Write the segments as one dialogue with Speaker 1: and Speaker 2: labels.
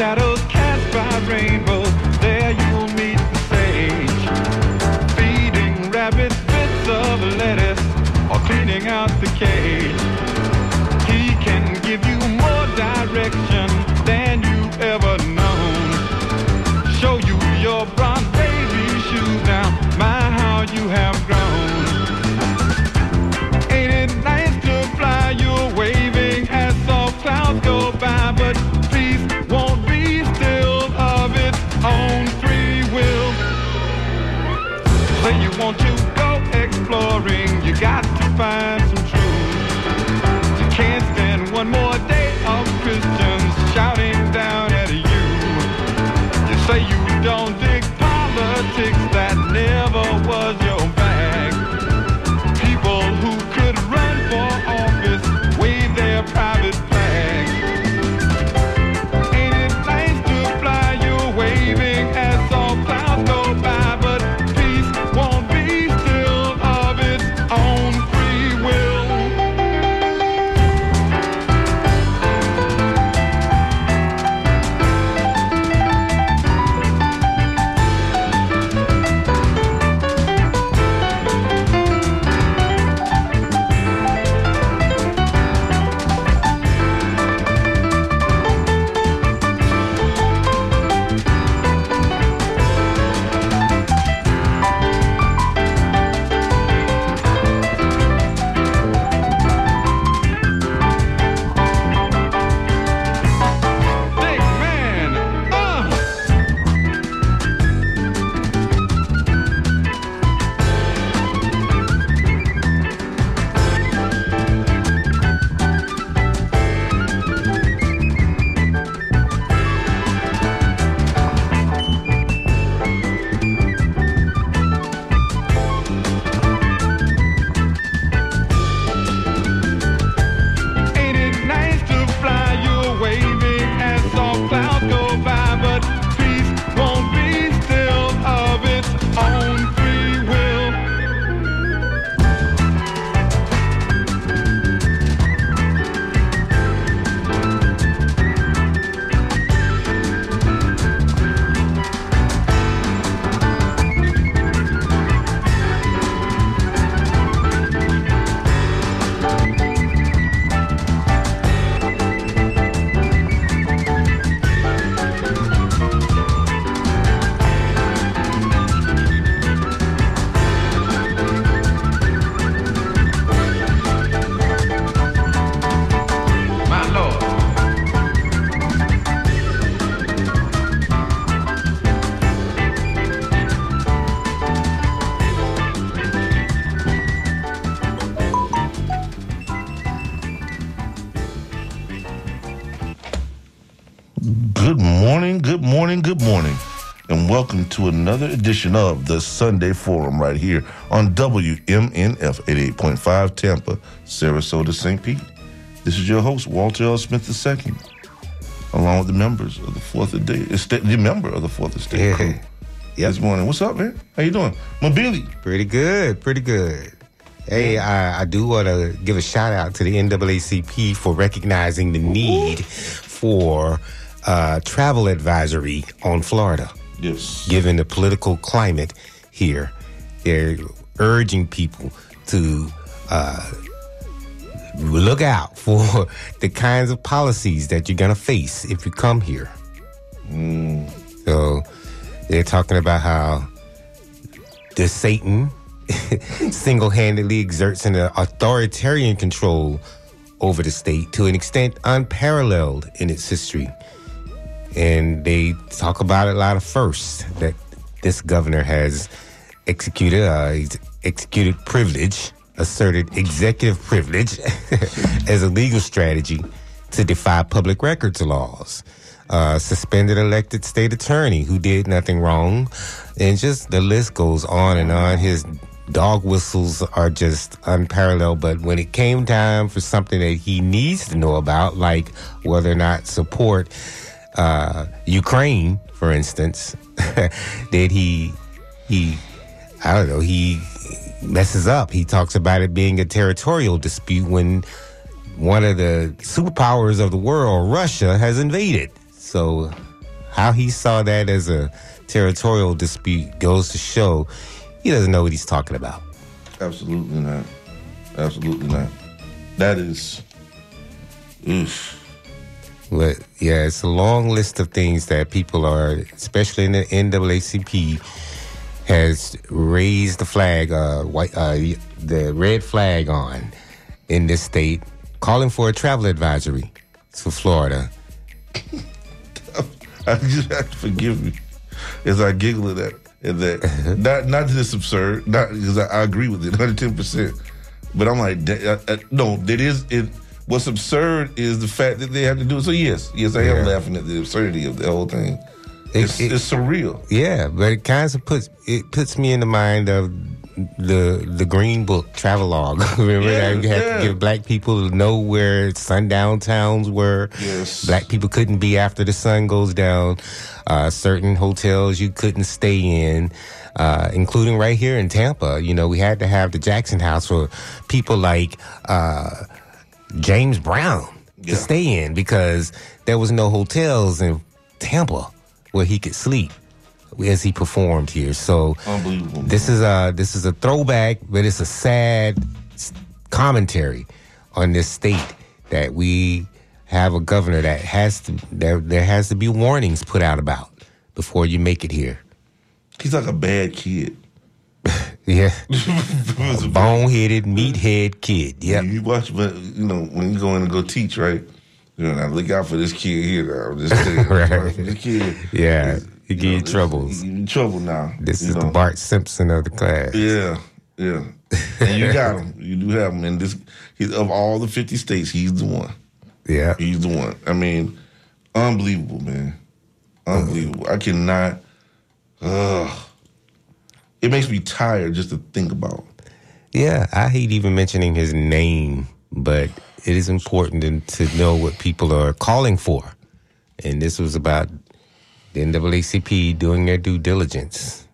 Speaker 1: shadows cast by rainbows, there you'll meet the sage. Feeding rabbits bits of lettuce or cleaning out the cage. Want to
Speaker 2: morning, good morning, good morning, and welcome to another edition of the Sunday Forum right here on WMNF 88.5 Tampa, Sarasota, St. Pete. This is your host, Walter L. Smith II, along with the members of the Fourth Estate, estate the member of the Fourth Estate
Speaker 3: Yeah.
Speaker 2: crew
Speaker 3: Yep.
Speaker 2: this morning. What's up, man? How you doing? Mobili.
Speaker 3: Pretty good, pretty good. Hey, I, I do want to give a shout out to the NAACP for recognizing the need for uh, travel advisory on Florida,
Speaker 2: Yes.
Speaker 3: given the political climate here. They're urging people to uh, look out for the kinds of policies that you're going to face if you come here. So they're talking about how the Satan single-handedly exerts an authoritarian control over the state to an extent unparalleled in its history. And they talk about a lot of firsts that this governor has executed. Uh, he's executed privilege, asserted executive privilege as a legal strategy to defy public records laws. Uh, suspended elected state attorney who did nothing wrong. And just the list goes on and on. His dog whistles are just unparalleled. But when it came time for something that he needs to know about, like whether or not support uh, Ukraine, for instance, that he he I don't know he messes up. He talks about it being a territorial dispute when one of the superpowers of the world, Russia, has invaded. So how he saw that as a territorial dispute goes to show he doesn't know what he's talking about.
Speaker 2: Absolutely not. Absolutely not. That is. Oof.
Speaker 3: But yeah, it's a long list of things that people are, especially in the NAACP, has raised the flag, uh, white, uh, the red flag on in this state, calling for a travel advisory to Florida.
Speaker 2: I just have to forgive me as I giggle at that. At that, not not that it's absurd, not because I, I agree with it, hundred ten percent. But I'm like, da- uh, uh, no, that is it. What's absurd is the fact that they have to do it. So yes, yes, I am
Speaker 3: Yeah.
Speaker 2: laughing at the absurdity of the whole thing.
Speaker 3: It-
Speaker 2: It's,
Speaker 3: it-
Speaker 2: it's surreal.
Speaker 3: Yeah, but it kind of puts it puts me in the mind of the the Green Book travelogue. Remember
Speaker 2: Yeah,
Speaker 3: that you had
Speaker 2: yeah.
Speaker 3: to give black people to know where sundown towns were.
Speaker 2: Yes.
Speaker 3: Black people couldn't be after the sun goes down. Uh, certain hotels you couldn't stay in, uh, including right here in Tampa. You know, we had to have the Jackson House for people like uh, James Brown
Speaker 2: Yeah.
Speaker 3: to stay in because there was no hotels in Tampa where he could sleep as he performed here. So this is a this is a throwback, but it's a sad commentary on this state that we have a governor that has to there there has to be warnings put out about before you make it here.
Speaker 2: He's like a bad kid.
Speaker 3: Yeah, boneheaded meathead kid. Yeah.
Speaker 2: You watch, but you know when you go in and go teach, right? You know, now look out for this kid here. Now. This kid,
Speaker 3: Right.
Speaker 2: this kid.
Speaker 3: Yeah, he give you
Speaker 2: this-
Speaker 3: troubles.
Speaker 2: You trouble now.
Speaker 3: This is the. Bart Simpson of the class.
Speaker 2: Yeah, yeah. And you got him. You do have him. And this, he's of all the fifty states, he's the one.
Speaker 3: Yeah.
Speaker 2: He's the one. I mean, unbelievable, man. Unbelievable. I cannot. Ugh. It makes me tired just to think about.
Speaker 3: Yeah, I hate even mentioning his name, but it is important to, know what people are calling for. And this was about the NAACP doing their due diligence.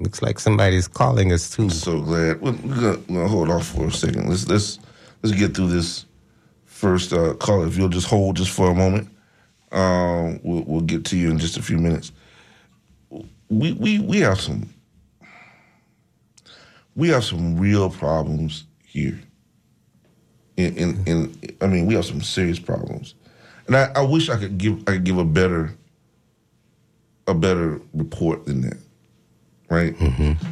Speaker 3: Looks like somebody's calling us too.
Speaker 2: So glad. We're gonna, we're gonna hold off for a second. Let's let's let's get through this first uh, call. If you'll just hold just for a moment, um, we'll we'll get to you in just a few minutes. We we we have some we have some real problems here. In, I mean, we have some serious problems, and I, I wish I could give I could give a better a better report than that, right?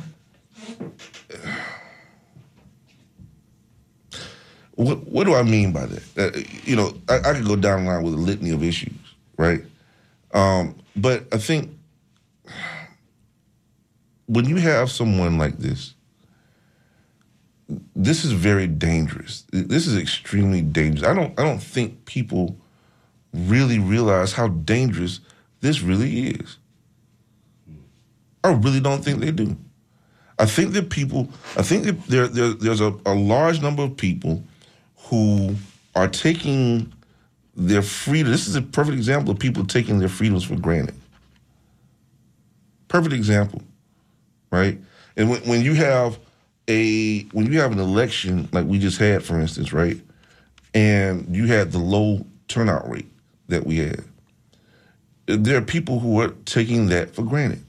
Speaker 2: What what do I mean by that? Uh, you know, I, I could go down the line with a litany of issues, right? Um, but I think when you have someone like this, this is very dangerous. This is extremely dangerous. I don't I don't think people really realize how dangerous this really is. I really don't think they do. I think that people, I think that there, there there's a, a large number of people who are taking their freedom. This is a perfect example of people taking their freedoms for granted. Perfect example, right? And when, when you have a when you have an election like we just had, for instance, right, and you had the low turnout rate that we had, there are people who are taking that for granted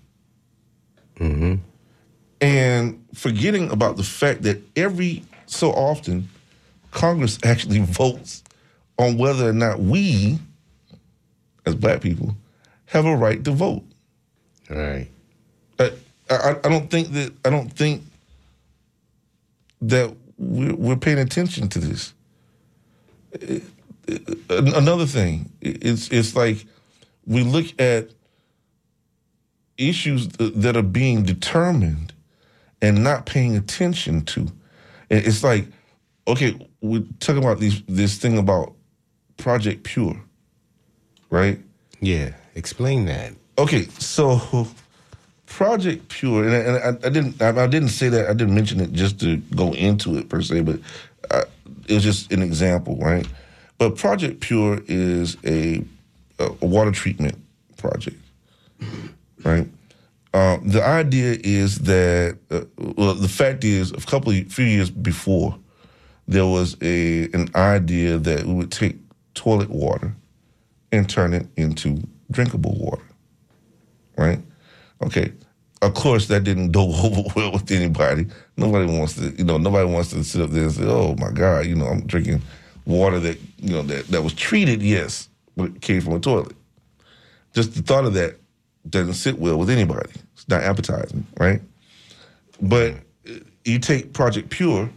Speaker 2: mm-hmm. and forgetting about the fact that every so often Congress actually votes on whether or not we, as black people, have a right to vote.
Speaker 3: Right.
Speaker 2: Uh, I, I, I don't think that I don't think that we're, we're paying attention to this. Another thing, it's it's like we look at issues that are being determined and not paying attention to. It's like, okay, we're talking about these this thing about Project Pure, right?
Speaker 3: Yeah. Explain that.
Speaker 2: Okay, so Project Pure, and, I, and I, I didn't, I, didn't say that, I didn't mention it just to go into it per se, but uh, it was just an example, right? But Project Pure is a, a water treatment project, right? Uh, the idea is that, uh, well, the fact is, a couple of few years before, there was a an idea that we would take toilet water and turn it into drinkable water. Okay. Of course, that didn't go over well with anybody. Nobody wants to, you know, nobody wants to sit up there and say, "Oh my God, you know, I'm drinking water that, you know, that that was treated, yes, but it came from a toilet." Just the thought of that doesn't sit well with anybody. It's not appetizing, right? But you take Project Pure,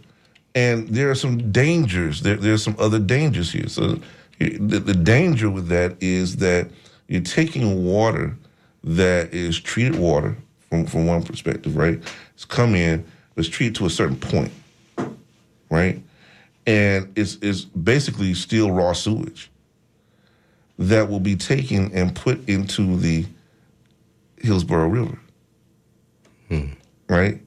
Speaker 2: and there are some dangers. There, there's some other dangers here. So the, the danger with that is that you're taking water that is treated water from, from one perspective, right? It's come in, it's treated to a certain point, right? And it's, it's basically still raw sewage that will be taken and put into the Hillsborough River, right?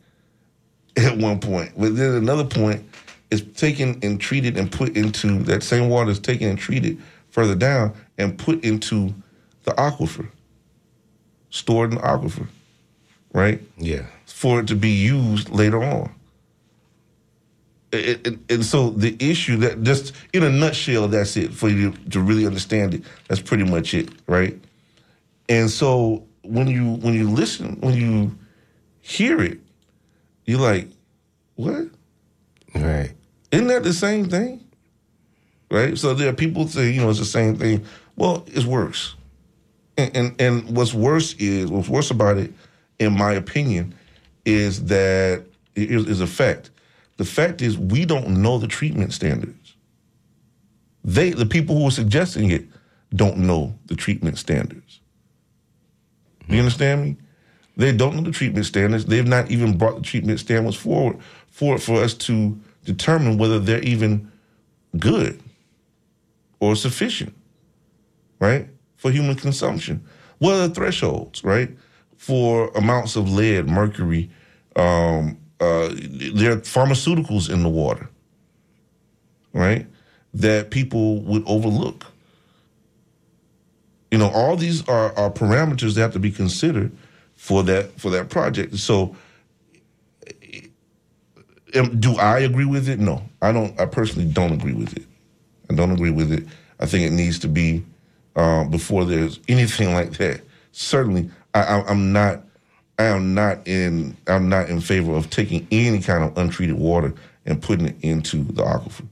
Speaker 2: At one point. But then another point is taken and treated and put into that same water is taken and treated further down and put into the aquifer, stored in the aquifer, right?
Speaker 3: Yeah.
Speaker 2: For it to be used later on. It- it- and so the issue that just in a nutshell, that's it for you to really understand it. That's pretty much it, right? And so when you when you listen, when you hear it, you're like, what?
Speaker 3: Right.
Speaker 2: Isn't that the same thing? Right? So there are people say, you know, it's the same thing. Well, it's worse. And and, what's worse is what's worse about it, in my opinion, is that is, is a fact. The fact is we don't know the treatment standards. They the people who are suggesting it don't know the treatment standards. You understand me? They don't know the treatment standards. They've not even brought the treatment standards forward for for us to determine whether they're even good or sufficient, right, for human consumption. What are the thresholds, right, for amounts of lead, mercury? Um, uh, there are pharmaceuticals in the water, right, that people would overlook. You know, all these are, are parameters that have to be considered for that for that project. So, am- do I agree with it? No, I don't. I personally don't agree with it. I don't agree with it. I think it needs to be uh, before there's anything like that. Certainly, I, I, I'm not. I am not in. I'm not in favor of taking any kind of untreated water and putting it into the aquifer.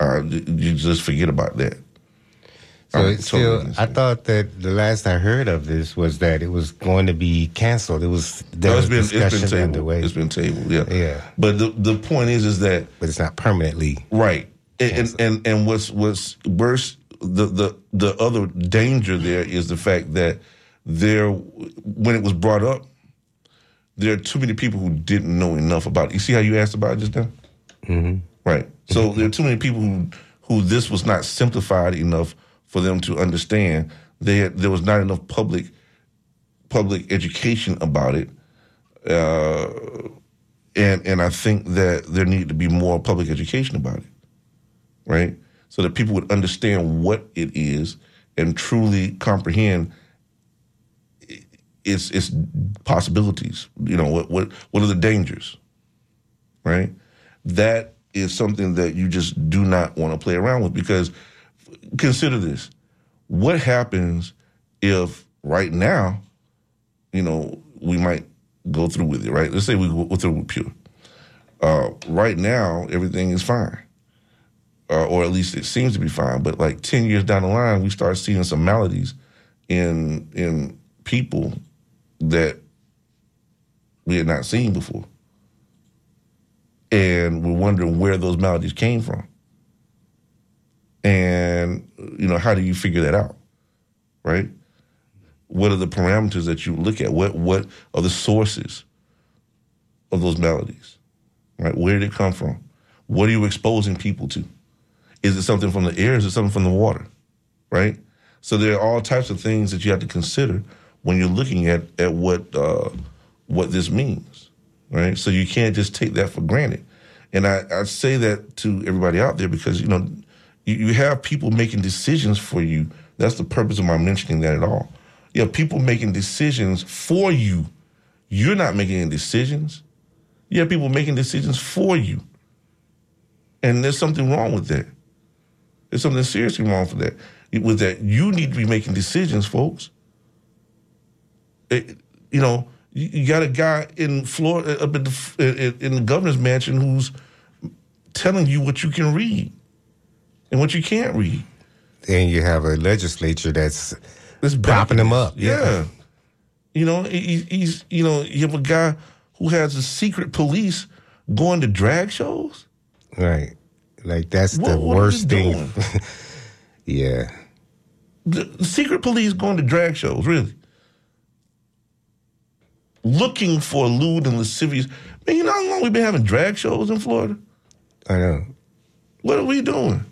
Speaker 2: Uh, you just forget about that.
Speaker 3: So
Speaker 2: I'm
Speaker 3: it's still, I thought that the last I heard of this was that it was going to be canceled. It was there
Speaker 2: No,
Speaker 3: was
Speaker 2: it's been it's
Speaker 3: discussions
Speaker 2: been tabled.
Speaker 3: underway,
Speaker 2: It's been tabled. Yeah.
Speaker 3: Yeah.
Speaker 2: But the the point is, is that
Speaker 3: but it's not permanently.
Speaker 2: Right. And, and and and what's what's worse the the the other danger there is the fact that there when it was brought up, there are too many people who didn't know enough about it. You see how you asked about it just now? Mm-hmm. Right. So there are too many people who who this was not simplified enough for them to understand. They had, there was not enough public public education about it. Uh, and and I think that there needed to be more public education about it, right? So that people would understand what it is and truly comprehend its its possibilities. You know what what what are the dangers, right? That is something that you just do not want to play around with because consider this: what happens if right now, you know, we might go through with it, right? Let's say we go through with pure. Uh, right now, everything is fine, uh, or at least it seems to be fine. But like ten years down the line, we start seeing some maladies in in people that we had not seen before, and we're wondering where those maladies came from. And you know, how do you figure that out, right? What are the parameters that you look at? What what are the sources of those maladies? Right? Where did it come from? What are you exposing people to? Is it something from the air? Is it something from the water? Right? So there are all types of things that you have to consider when you're looking at at what uh, what this means. Right? So you can't just take that for granted. And I, I say that to everybody out there because you know you, you have people making decisions for you. That's the purpose of my mentioning that at all. You have people making decisions for you. You're not making any decisions. You have people making decisions for you. And there's something wrong with that. There's something seriously wrong with that. With that, you need to be making decisions, folks. It- you know, you, got a guy in Florida up in the in, the governor's mansion who's telling you what you can read and what you can't read.
Speaker 3: And you have a legislature that's
Speaker 2: It's
Speaker 3: Propping him up, yeah.
Speaker 2: You know, he, he's you know you have a guy who has a secret police going to drag shows.
Speaker 3: right. Like that's
Speaker 2: What-
Speaker 3: the
Speaker 2: what
Speaker 3: worst thing. yeah.
Speaker 2: The, secret police going to drag shows, really. Looking for lewd and lascivious. Man, you know how long we've been having drag shows in Florida?
Speaker 3: I know.
Speaker 2: What are we doing?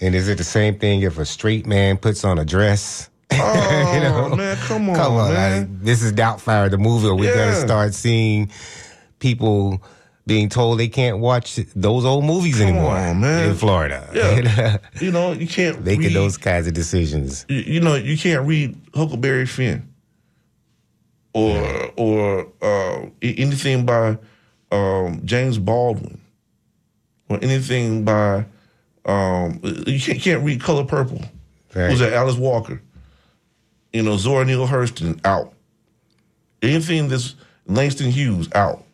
Speaker 3: And is it the same thing if a straight man puts on a dress?
Speaker 2: Oh
Speaker 3: You know?
Speaker 2: man, come on,
Speaker 3: Come on,
Speaker 2: man.
Speaker 3: like, this is Doubtfire, the movie. Or we're
Speaker 2: Yeah.
Speaker 3: gonna start seeing people being told they can't watch those old movies anymore
Speaker 2: on,
Speaker 3: in Florida.
Speaker 2: Yeah. you know, you can't
Speaker 3: Making
Speaker 2: read,
Speaker 3: those kinds of decisions.
Speaker 2: you, you know, you can't read Huckleberry Finn or or uh, anything by um, James Baldwin or anything by um, you can't, can't read Color Purple.
Speaker 3: Right.
Speaker 2: Who's that? Alice Walker. You know, Zora Neale Hurston out. Anything that's Langston Hughes out.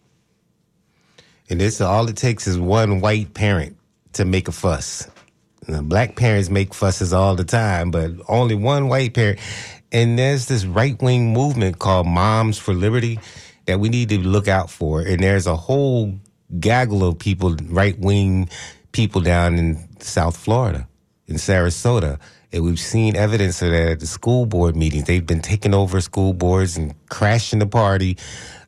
Speaker 3: And this all it takes is one white parent to make a fuss. Now, black parents make fusses all the time, but only one white parent. And there's this right wing movement called Moms for Liberty that we need to look out for. And there's a whole gaggle of people, right wing people down in South Florida, in Sarasota. And we've seen evidence of that at the school board meetings. They've been taking over school boards and crashing the party,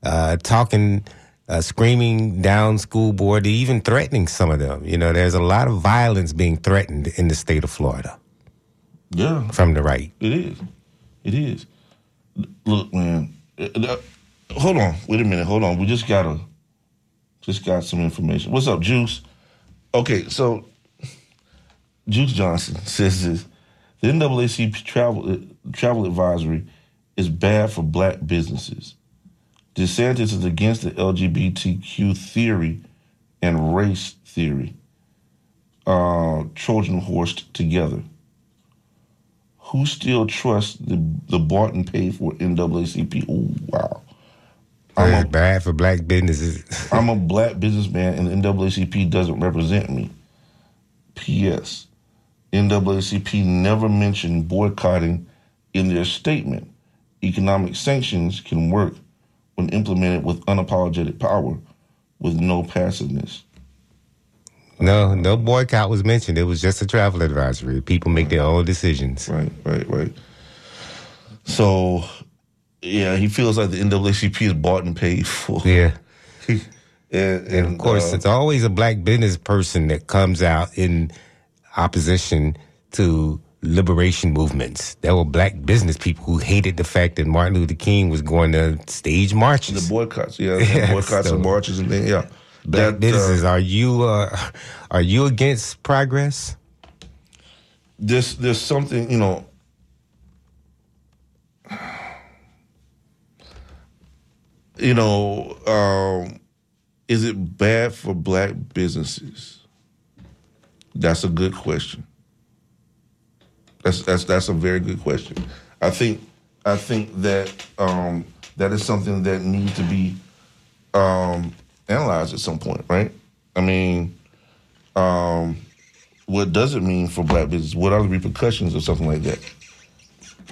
Speaker 3: uh, talking, uh, screaming down school board, even threatening some of them. You know, there's a lot of violence being threatened in the state of Florida
Speaker 2: Yeah.
Speaker 3: from the right.
Speaker 2: It is. It is. Look, man. uh, uh, hold on. Wait a minute. Hold on. We just got to just got some information. What's up, Juice? Okay, so Juice Johnson says this: the NAACP travel uh, travel advisory is bad for black businesses. DeSantis is against the LGBTQ theory and race theory. Uh, Trojan horsed together who still trusts the the bought and paid for NAACP? Ooh, wow. I'm a,
Speaker 3: bad for black businesses.
Speaker 2: I'm a black businessman and the NAACP doesn't represent me. P.S. NAACP never mentioned boycotting in their statement. Economic sanctions can work when implemented with unapologetic power, with no passiveness.
Speaker 3: no, no boycott was mentioned. It was just a travel advisory. People make their own decisions.
Speaker 2: Right, right, right. So, yeah, he feels like the NAACP is bought and paid for.
Speaker 3: Yeah.
Speaker 2: and, and,
Speaker 3: And of course,
Speaker 2: uh,
Speaker 3: it's always a black business person that comes out in opposition to liberation movements. There were black business people who hated the fact that Martin Luther King was going to stage marches.
Speaker 2: the boycotts, yeah,
Speaker 3: Yeah,
Speaker 2: boycotts
Speaker 3: so-
Speaker 2: and marches and things, yeah.
Speaker 3: black
Speaker 2: That, uh,
Speaker 3: businesses, are you uh, are you against progress?
Speaker 2: there's there's something you know. You know, um, is it bad for black businesses? That's a good question. That's that's that's a very good question. I think I think that um, that is something that needs to be um, analyzed at some point, right? I mean, um, what does it mean for black business? What are the repercussions of something like that?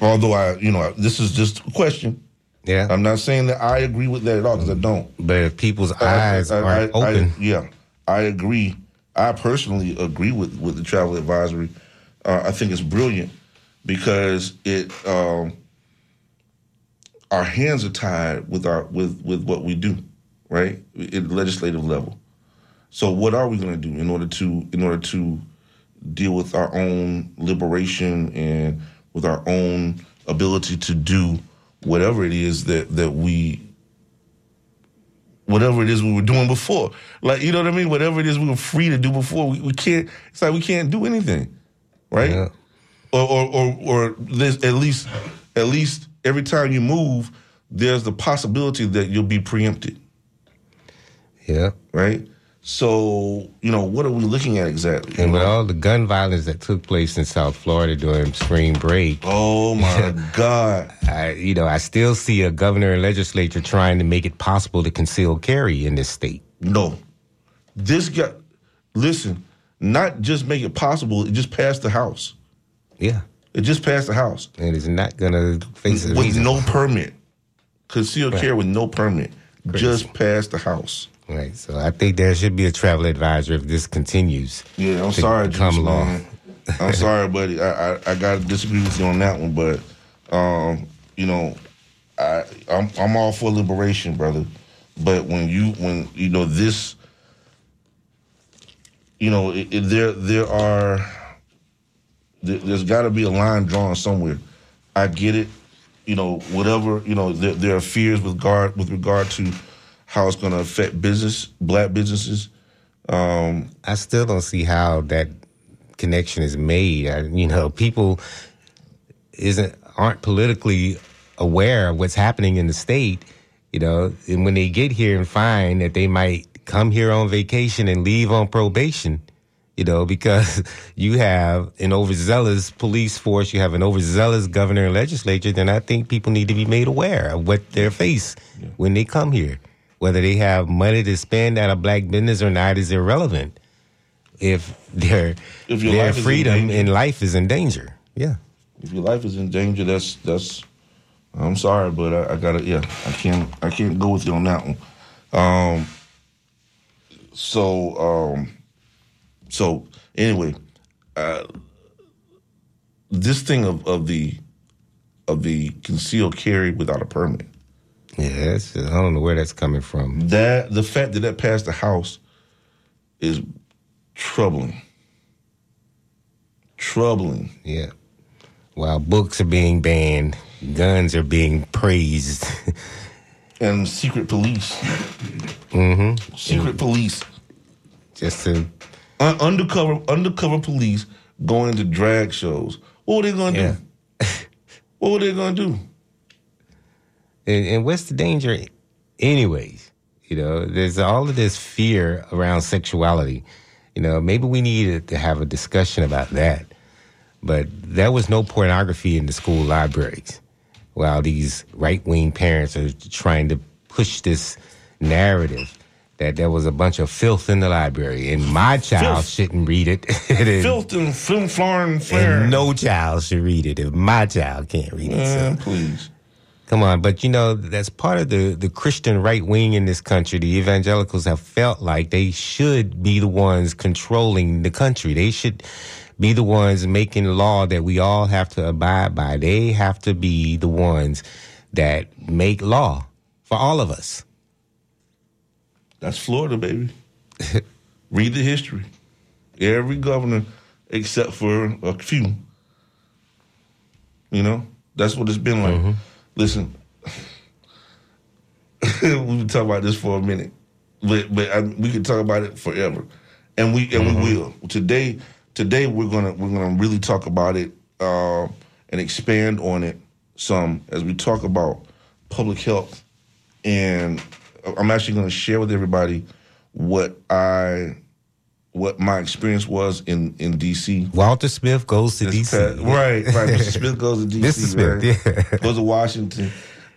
Speaker 2: Although I, you know, this is just a question.
Speaker 3: Yeah,
Speaker 2: I'm not saying that I agree with that at all because I don't.
Speaker 3: but if people's eyes
Speaker 2: I- I- I-
Speaker 3: open,
Speaker 2: yeah, I agree. I personally agree with with the travel advisory. Uh, I think it's brilliant because it um, our hands are tied with our with with what we do, right? At legislative level. So what are we going to do in order to in order to deal with our own liberation and with our own ability to do whatever it is that that we whatever it is we were doing before. Like, you know what I mean? Whatever it is we were free to do before, we, we can't, it's like we can't do anything, right?
Speaker 3: Yeah.
Speaker 2: Or, or, or, or there's at least, at least every time you move, there's the possibility that you'll be preempted,
Speaker 3: yeah,
Speaker 2: right? So you know, what are we looking at exactly?
Speaker 3: And with all the gun violence that took place in South Florida during spring break,
Speaker 2: oh my God!
Speaker 3: I, you know, I still see a governor and legislature trying to make it possible to conceal carry in this state.
Speaker 2: No, this guy. Listen, not just make it possible. It just passed the House.
Speaker 3: Yeah,
Speaker 2: It just passed the House
Speaker 3: and it's not gonna face a
Speaker 2: with no permit. Concealed
Speaker 3: Right.
Speaker 2: carry with no permit. Just passed the House.
Speaker 3: Right. So I think there should be a travel advisor if this continues.
Speaker 2: Yeah, I'm
Speaker 3: to
Speaker 2: sorry,
Speaker 3: law.
Speaker 2: man. I'm sorry, buddy. I, I I gotta disagree with you on that one, but um, you know, I I'm I'm all for liberation, brother. But when you when you know this, you know, it, it, there there are there, there's got to be a line drawn somewhere. I get it, you know, whatever you know. There, there are fears with regard with regard to how it's going to affect business, black businesses. Um,
Speaker 3: I still don't see how that connection is made. I, you know, people isn't aren't politically aware of what's happening in the state. You know, and when they get here and find that they might come here on vacation and leave on probation, you know, because you have an overzealous police force, you have an overzealous governor and legislature, then I think people need to be made aware of what they face when they come here. Whether they have money to spend at a black business or not is irrelevant. If their
Speaker 2: If your
Speaker 3: their
Speaker 2: life is in
Speaker 3: freedom in life is in danger. Yeah.
Speaker 2: if your life is in danger, that's that's. I'm sorry, but I, I gotta. Yeah, I can't. I can't go with you on that one. Um. So um. So anyway, uh, this thing of of the of the concealed carry without a permit.
Speaker 3: Yeah, that's, I don't know where that's coming from.
Speaker 2: That the fact that that passed the House is troubling. Troubling.
Speaker 3: Yeah. While books are being banned, guns are being praised.
Speaker 2: And secret police. Mm-hmm. Secret police.
Speaker 3: Just to
Speaker 2: Un- undercover undercover police going to drag shows. What were they gonna
Speaker 3: Yeah.
Speaker 2: do? what were they gonna do?
Speaker 3: And, and what's the danger, anyways? You know, there's all of this fear around sexuality. You know, maybe we needed to have a discussion about that. But there was no pornography in the school libraries. While these right wing parents are trying to push this narrative that there was a bunch of filth in the library, and my child
Speaker 2: Filth.
Speaker 3: shouldn't read it. And-
Speaker 2: Filth and film flaring flare.
Speaker 3: no child should read it if my child can't read it. So.
Speaker 2: Please.
Speaker 3: Come on, but you know that's part of the the Christian right wing in this country. The evangelicals have felt like they should be the ones controlling the country. They should be the ones making law that we all have to abide by. They have to be the ones that make law for all of us.
Speaker 2: That's Florida, baby. Read the history. Every governor, except for a few. You know, that's what it's been like. Mm-hmm. Listen, we've been talking about this for a minute, but but I, we could talk about it forever, and we and we mm-hmm. will. Today, today we're gonna we're gonna really talk about it uh, and expand on it some as we talk about public health and I'm actually going to share with everybody what I what my experience was in in DC.
Speaker 3: Walter Smith goes to
Speaker 2: This
Speaker 3: D.C.
Speaker 2: past- right, right. Mr. Smith goes to DC.
Speaker 3: Mr. Smith,
Speaker 2: right?
Speaker 3: yeah.
Speaker 2: goes to Washington.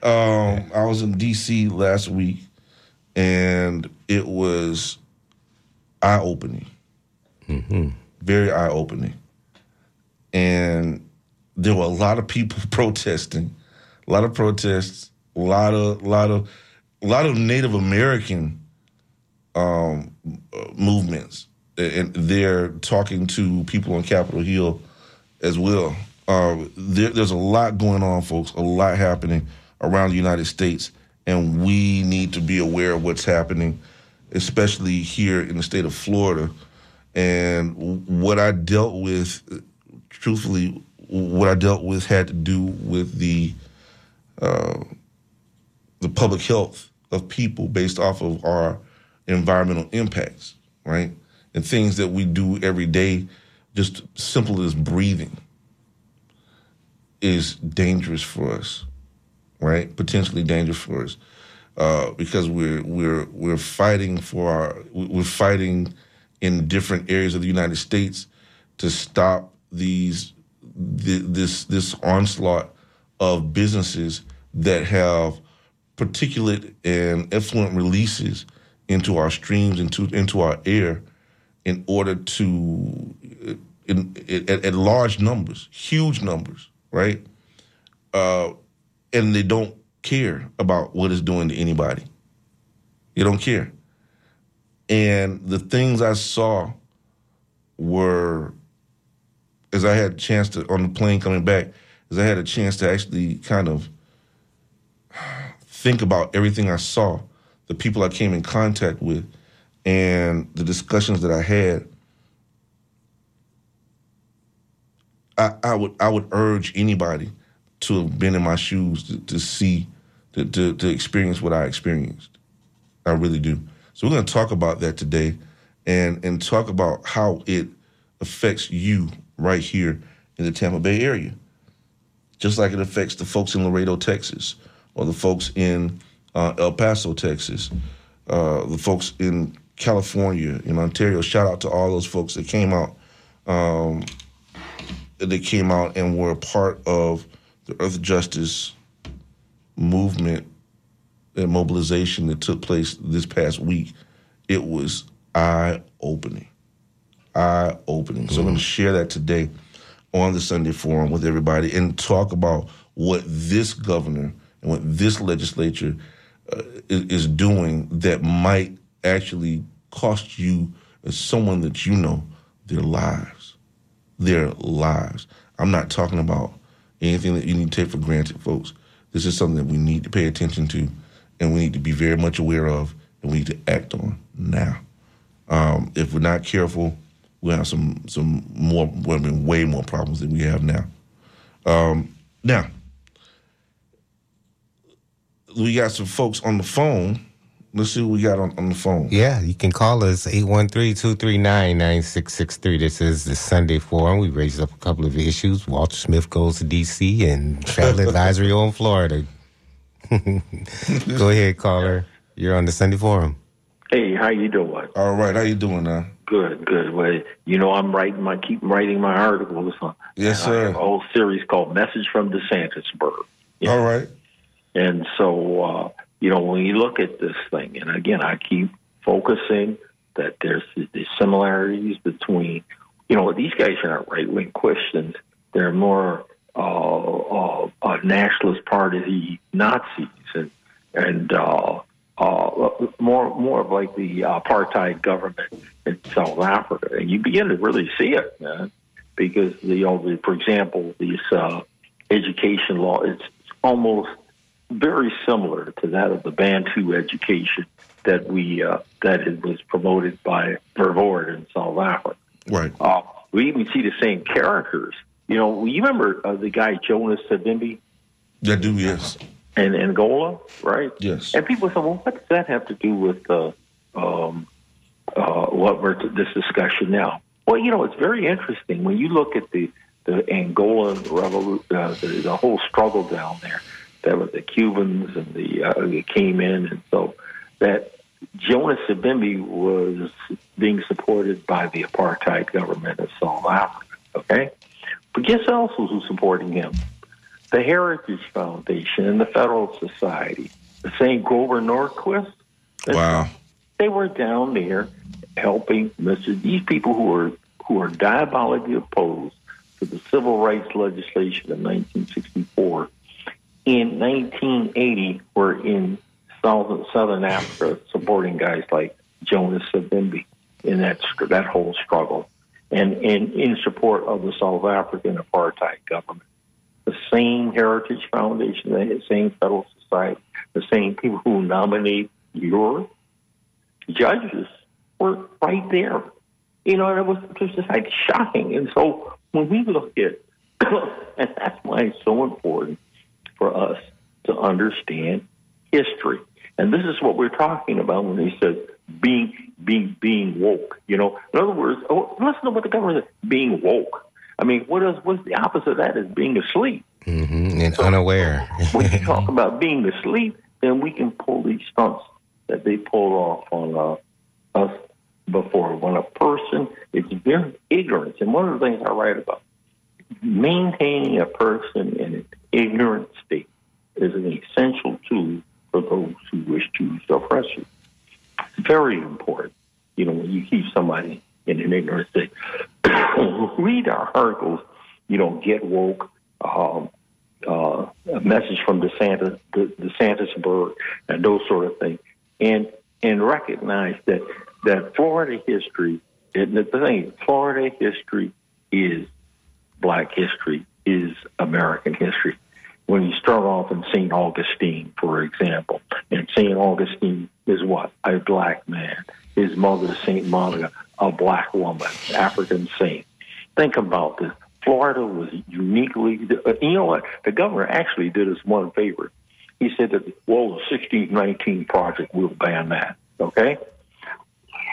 Speaker 2: Um, I was in DC last week, and it was eye opening, very eye opening, and there were a lot of people protesting, a lot of protests, a lot of, lot of, a lot of Native American um, movements, and they're talking to people on Capitol Hill as well. Uh, there, there's a lot going on, folks. A lot happening around the United States, and we need to be aware of what's happening, especially here in the state of Florida. And what I dealt with, truthfully, what I dealt with had to do with the uh, the public health of people based off of our environmental impacts, right? And things that we do every day, just simple as breathing, is dangerous for us, right? Potentially dangerous for us. uh, because we're we're we're fighting for our we're fighting in different areas of the United States to stop these th- this this onslaught of businesses that have particulate and effluent releases into our streams into into our air in order to in, in at, at large numbers huge numbers right? Uh, and they don't care about what it's doing to anybody. They don't care and the things i saw were as i had a chance to on the plane coming back as i had a chance to actually kind of think about everything I saw, the people I came in contact with, and the discussions that I had, I, I would I would urge anybody to have been in my shoes to, to see, to, to, to experience what I experienced. I really do. So we're going to talk about that today, and and talk about how it affects you right here in the Tampa Bay area, just like it affects the folks in Laredo, Texas, or the folks in uh, El Paso, Texas, uh, the folks in California, in Ontario. Shout out to all those folks that came out. Um, that came out and were a part of the Earthjustice movement and mobilization that took place this past week. It was eye opening, eye opening. So I'm going to share that today on the Sunday Forum with everybody and talk about what this governor and what this legislature uh, is, is doing that might actually cost you as someone that you know their lives, their lives. I'm not talking about anything that you need to take for granted, folks. This is something that we need to pay attention to, and we need to be very much aware of, and we need to act on now. Um, if we're not careful, we'll have some some more, I mean, way more problems than we have now. Um, now, we got some folks on the phone. Let's see what we got on, on the phone.
Speaker 3: Yeah, you can call us 813-239-9663. This is the Sunday Forum. We raised up a couple of issues. Walter Smith goes to D.C. and travel advisory on Florida. Go ahead, caller. You're on the Sunday Forum.
Speaker 4: Hey, how you doing?
Speaker 2: All right, how you doing now?
Speaker 4: Good, good. Well, you know, I'm writing my keep writing my articles. On,
Speaker 2: Yes,
Speaker 4: and I
Speaker 2: sir.
Speaker 4: have a whole series called "Message from DeSantisburg." Yeah.
Speaker 2: All right.
Speaker 4: And so, uh, you know, when you look at this thing, and again, I keep focusing that there's the similarities between, you know, these guys are not right wing Christians; they're more uh, uh, nationalist party Nazis, and and uh, uh, more more of like the apartheid government in South Africa, and you begin to really see it, man, because the, you know, the, for example, these uh, education law, it's almost very similar to that of the Bantu education that we uh, that it was promoted by Verwoerd in South Africa.
Speaker 2: Right.
Speaker 4: We even see the same characters. You know, you remember uh, the guy Jonas Savimbi
Speaker 2: I do, yes.
Speaker 4: in Angola, right?
Speaker 2: Yes.
Speaker 4: And people say, well, what does that have to do with uh, um, uh, what we're this discussion now? Well, you know, it's very interesting when you look at the the Angolan revolution, uh, the, the whole struggle down there. That was the Cubans and the uh, they came in, and so that Jonas Savimbi was being supported by the apartheid government of South Africa. Okay, but guess else was supporting him? The Heritage Foundation and the Federal Society. The St. Grover Norquist.
Speaker 2: Wow.
Speaker 4: They were down there helping Mr. These people who were who are diabolically opposed to the civil rights legislation of 1964 in 1980 were in South, Southern Africa supporting guys like Jonas Savimbi in that that whole struggle, and, and in support of the South African apartheid government. The same Heritage Foundation, the same Federal Society, the same people who nominate your judges were right there. You know, and it was just like shocking. And so when we look at, and that's why it's so important for us to understand history. And this is what we're talking about when he says being being being woke. You know, in other words, oh, listen to what the government says, being woke. I mean, what is what's the opposite of that is being asleep.
Speaker 3: hmm And unaware.
Speaker 4: When you talk about being asleep, then we can pull these stunts that they pulled off on uh, us before. When a person is very ignorant, and one of the things I write about, maintaining a person in an ignorant state is an essential tool for those who wish to suppress you. Very important, you know, when you keep somebody in an ignorant state. Read our articles, you know, get woke, um, uh, a message from DeSantis, the DeSantisburg, and those sort of things, and and recognize that that Florida history. And the thing, Florida history is Black history, is American history. When you start off in St. Augustine, for example, and St. Augustine is what? A black man. His mother, St. Monica, a black woman, African saint. Think about this. Florida was uniquely, uh, you know what? The governor actually did us one favor. He said that, well, the 1619 project will ban that, okay?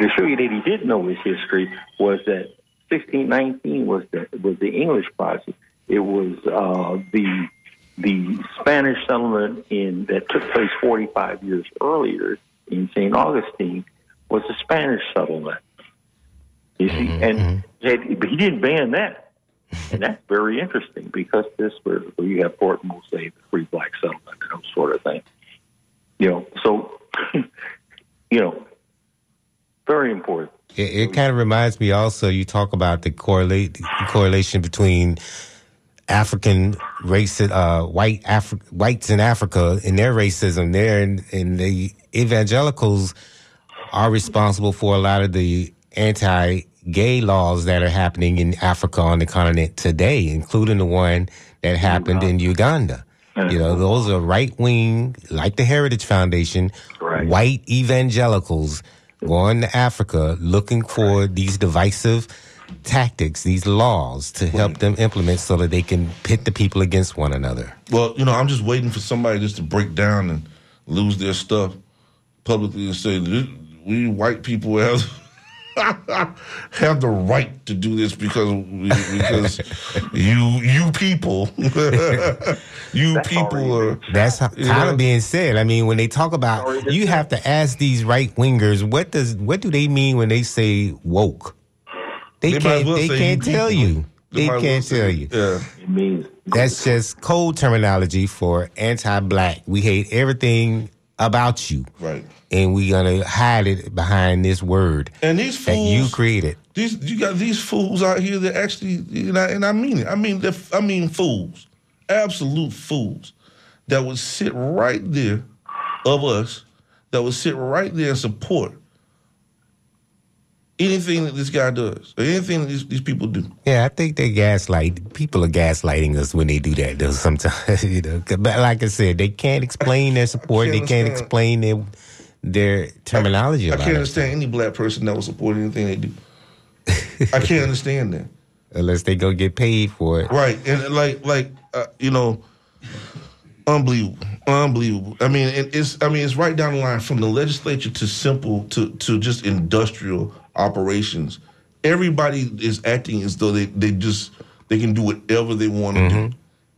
Speaker 4: To show you that he did know his history was that 1619 was the, was the English project. It was uh, the the Spanish settlement in that took place 45 years earlier in St. Augustine was the Spanish settlement. You see,
Speaker 3: Mm-hmm,
Speaker 4: and had, he didn't ban that, and that's very interesting because this where, where you have Fort Mose, the free black settlement, and those sort of thing. You know, so you know, very important.
Speaker 3: It, it kind of reminds me also. You talk about the correlate correlation between African race, uh, white Afri- whites in Africa and their racism there, and, and the evangelicals are responsible for a lot of the anti-gay laws that are happening in Africa on the continent today, including the one that happened in Uganda. You know, those are right wing, like the Heritage Foundation,
Speaker 4: Right.
Speaker 3: white evangelicals going to Africa looking for these divisive tactics, these laws to help them implement so that they can pit the people against one another.
Speaker 2: Well, you know, I'm just waiting for somebody just to break down and lose their stuff publicly and say we white people have have the right to do this because we, because you you people you
Speaker 4: That's
Speaker 2: people are
Speaker 3: That's how, kind
Speaker 2: know?
Speaker 3: of being said. I mean, when they talk about, you have to ask these right wingers what does what do they mean when they say woke? They,
Speaker 2: They
Speaker 3: can't.
Speaker 2: well
Speaker 3: they can't
Speaker 2: you
Speaker 3: tell you. They
Speaker 2: might as well
Speaker 3: can't
Speaker 2: say-
Speaker 3: tell you.
Speaker 2: Yeah.
Speaker 4: It means
Speaker 3: That's just code terminology for anti-black. We hate everything about you,
Speaker 2: Right.
Speaker 3: and we're gonna hide it behind this word
Speaker 2: And these
Speaker 3: that
Speaker 2: fools
Speaker 3: you created.
Speaker 2: These you got these fools out here that actually, and I, and I mean it. I mean, I mean fools, absolute fools, that would sit right there of us, that would sit right there and support anything that this guy does, or anything that these, these people do.
Speaker 3: Yeah, I think they gaslight. People are gaslighting us when they do that. Though sometimes, you know. But like I said, they can't explain their support.
Speaker 2: can't
Speaker 3: they can't explain their their terminology
Speaker 2: I
Speaker 3: about
Speaker 2: can't understand any black person that will support anything they do. I can't understand that.
Speaker 3: unless they go get paid for it.
Speaker 2: Right, and like like uh, you know, unbelievable, unbelievable. I mean, it's I mean it's right down the line from the legislature to simple to to just industrial operations. Everybody is acting as though they they just they can do whatever they want to do,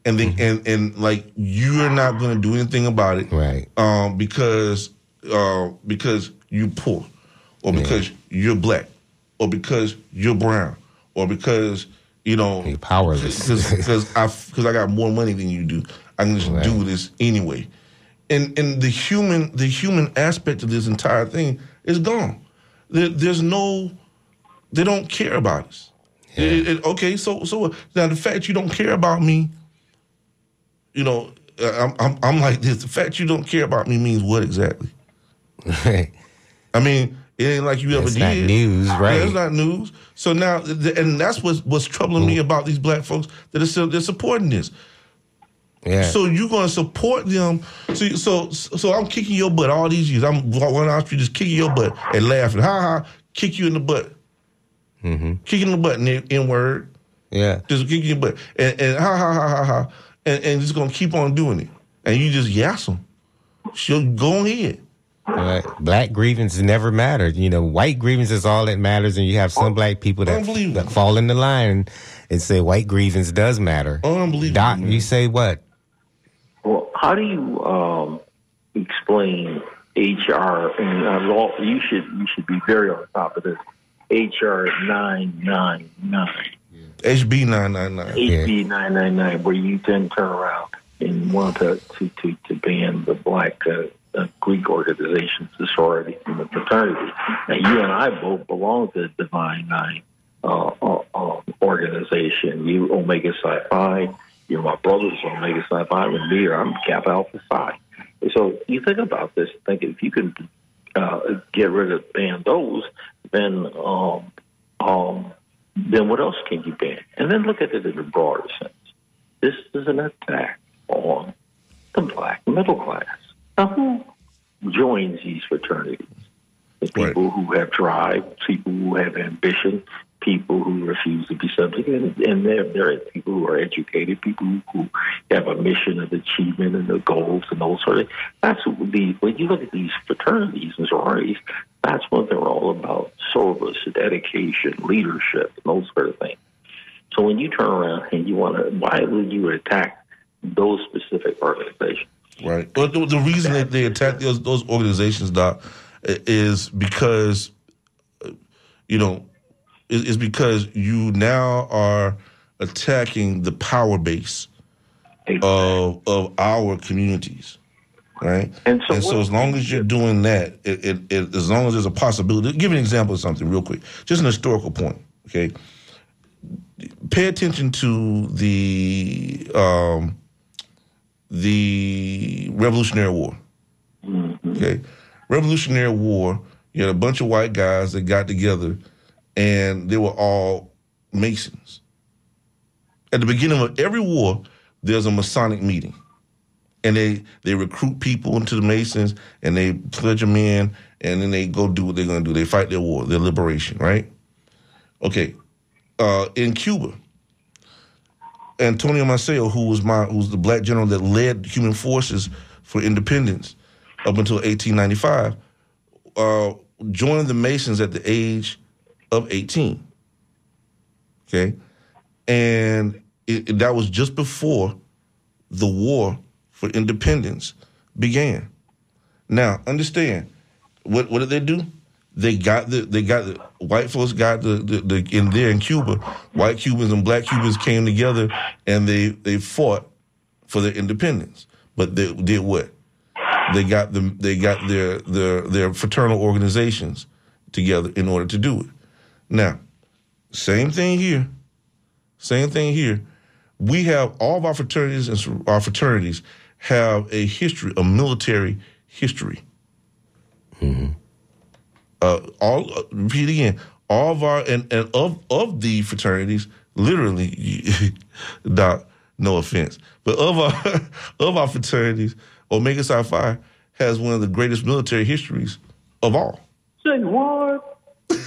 Speaker 2: and they and and like you're not going to do anything about it,
Speaker 3: Right.
Speaker 2: Um, because uh, because you're poor, or because you're black, or because you're brown, or because you know
Speaker 3: You're powerless.
Speaker 2: because I because I got more money than you do. I can just
Speaker 3: Right.
Speaker 2: do this anyway. And and the human the human aspect of this entire thing is gone. There, there's no they don't care about us. It- it- okay, so so now the fact you don't care about me, you know, I'm, I'm I'm like this. The fact you don't care about me means what exactly? Right. I mean, it ain't like you ever
Speaker 3: It's
Speaker 2: did.
Speaker 3: not news,
Speaker 2: Yeah,
Speaker 3: right.
Speaker 2: it's not news. So now, and that's what's what's troubling me about these black folks that are still they're supporting this.
Speaker 3: Yeah.
Speaker 2: So you're gonna support them. So so so I'm kicking your butt all these years. I'm going out street just kicking your butt and laughing. Ha ha. Kick you in the butt.
Speaker 3: Mm-hmm.
Speaker 2: Kicking the butt in, word.
Speaker 3: yeah.
Speaker 2: Just kicking your butt and, and ha ha ha ha ha. And, and just gonna keep on doing it. And you just yass them. So go ahead.
Speaker 3: Right. Black grievance never mattered. You know, white grievance is all that matters, and you have some black people that, that fall in the line and say white grievance does matter.
Speaker 2: Unbelievable.
Speaker 3: Doc,
Speaker 2: man.
Speaker 3: you say what?
Speaker 4: Well, how do you um, explain HR and uh, law. You should you should be very on top of this. HR nine nine nine.
Speaker 2: HB nine nine nine.
Speaker 4: HB nine nine nine, where you then turn around and want to to to, to ban the black uh, uh, Greek organizations, the sorority and the fraternity. Now, you and I both belong to the Divine Nine uh, uh, uh, organization. You Omega Psi Phi, you're my brothers Omega Psi Phi, and me, or I'm Kappa Alpha Psi. So you think about this. Think if you can uh, get rid of ban those, then um, um, then what else can you ban? And then look at it in a broader sense. This is an attack on the black middle class. Now, who joins these fraternities? The people
Speaker 2: Right.
Speaker 4: who have drive, people who have ambition, people who refuse to be subject, and, and there, there are people who are educated, people who, have a mission of achievement and the goals and those sort of. That's what the when you look at these fraternities and sororities, that's what they're all about: service, dedication, leadership, and those sort of things. So when you turn around and you want to, why would you attack those specific organizations?
Speaker 2: Right. Well, the, the reason that they attack those those organizations, Doc, is because, uh, you know, is, is because you now are attacking the power base of of our communities, right?
Speaker 4: And so what-
Speaker 2: as long as you're doing that, it, it, it, as long as there's a possibility, give an example of something real quick, just an historical point, okay? Pay attention to the um, the Revolutionary War. Okay, Revolutionary War. You had a bunch of white guys that got together, and they were all Masons. At the beginning of every war, there's a Masonic meeting, and they they recruit people into the Masons, and they pledge them in, and then they go do what they're going to do. They fight their war, their liberation, right? Okay, uh, in Cuba, Antonio Maceo, who was my who's the black general that led Cuban forces for independence up until 1895, uh, joined the Masons at the age of 18. Okay, and it, it- that was just before the war for independence began. Now, understand what what did they do? They got the they got the white folks got the, the, the in there in Cuba, white Cubans and black Cubans came together and they they fought for their independence. But they did what? They got them they got their their their fraternal organizations together in order to do it. Now, same thing here. Same thing here. We have all of our fraternities and our fraternities have a history, a military history. Uh, all uh, repeat again. All of our and, and of of the fraternities, literally, Doc. No offense, but of our of our fraternities, Omega Psi Phi has one of the greatest military histories of all.
Speaker 4: Say what? But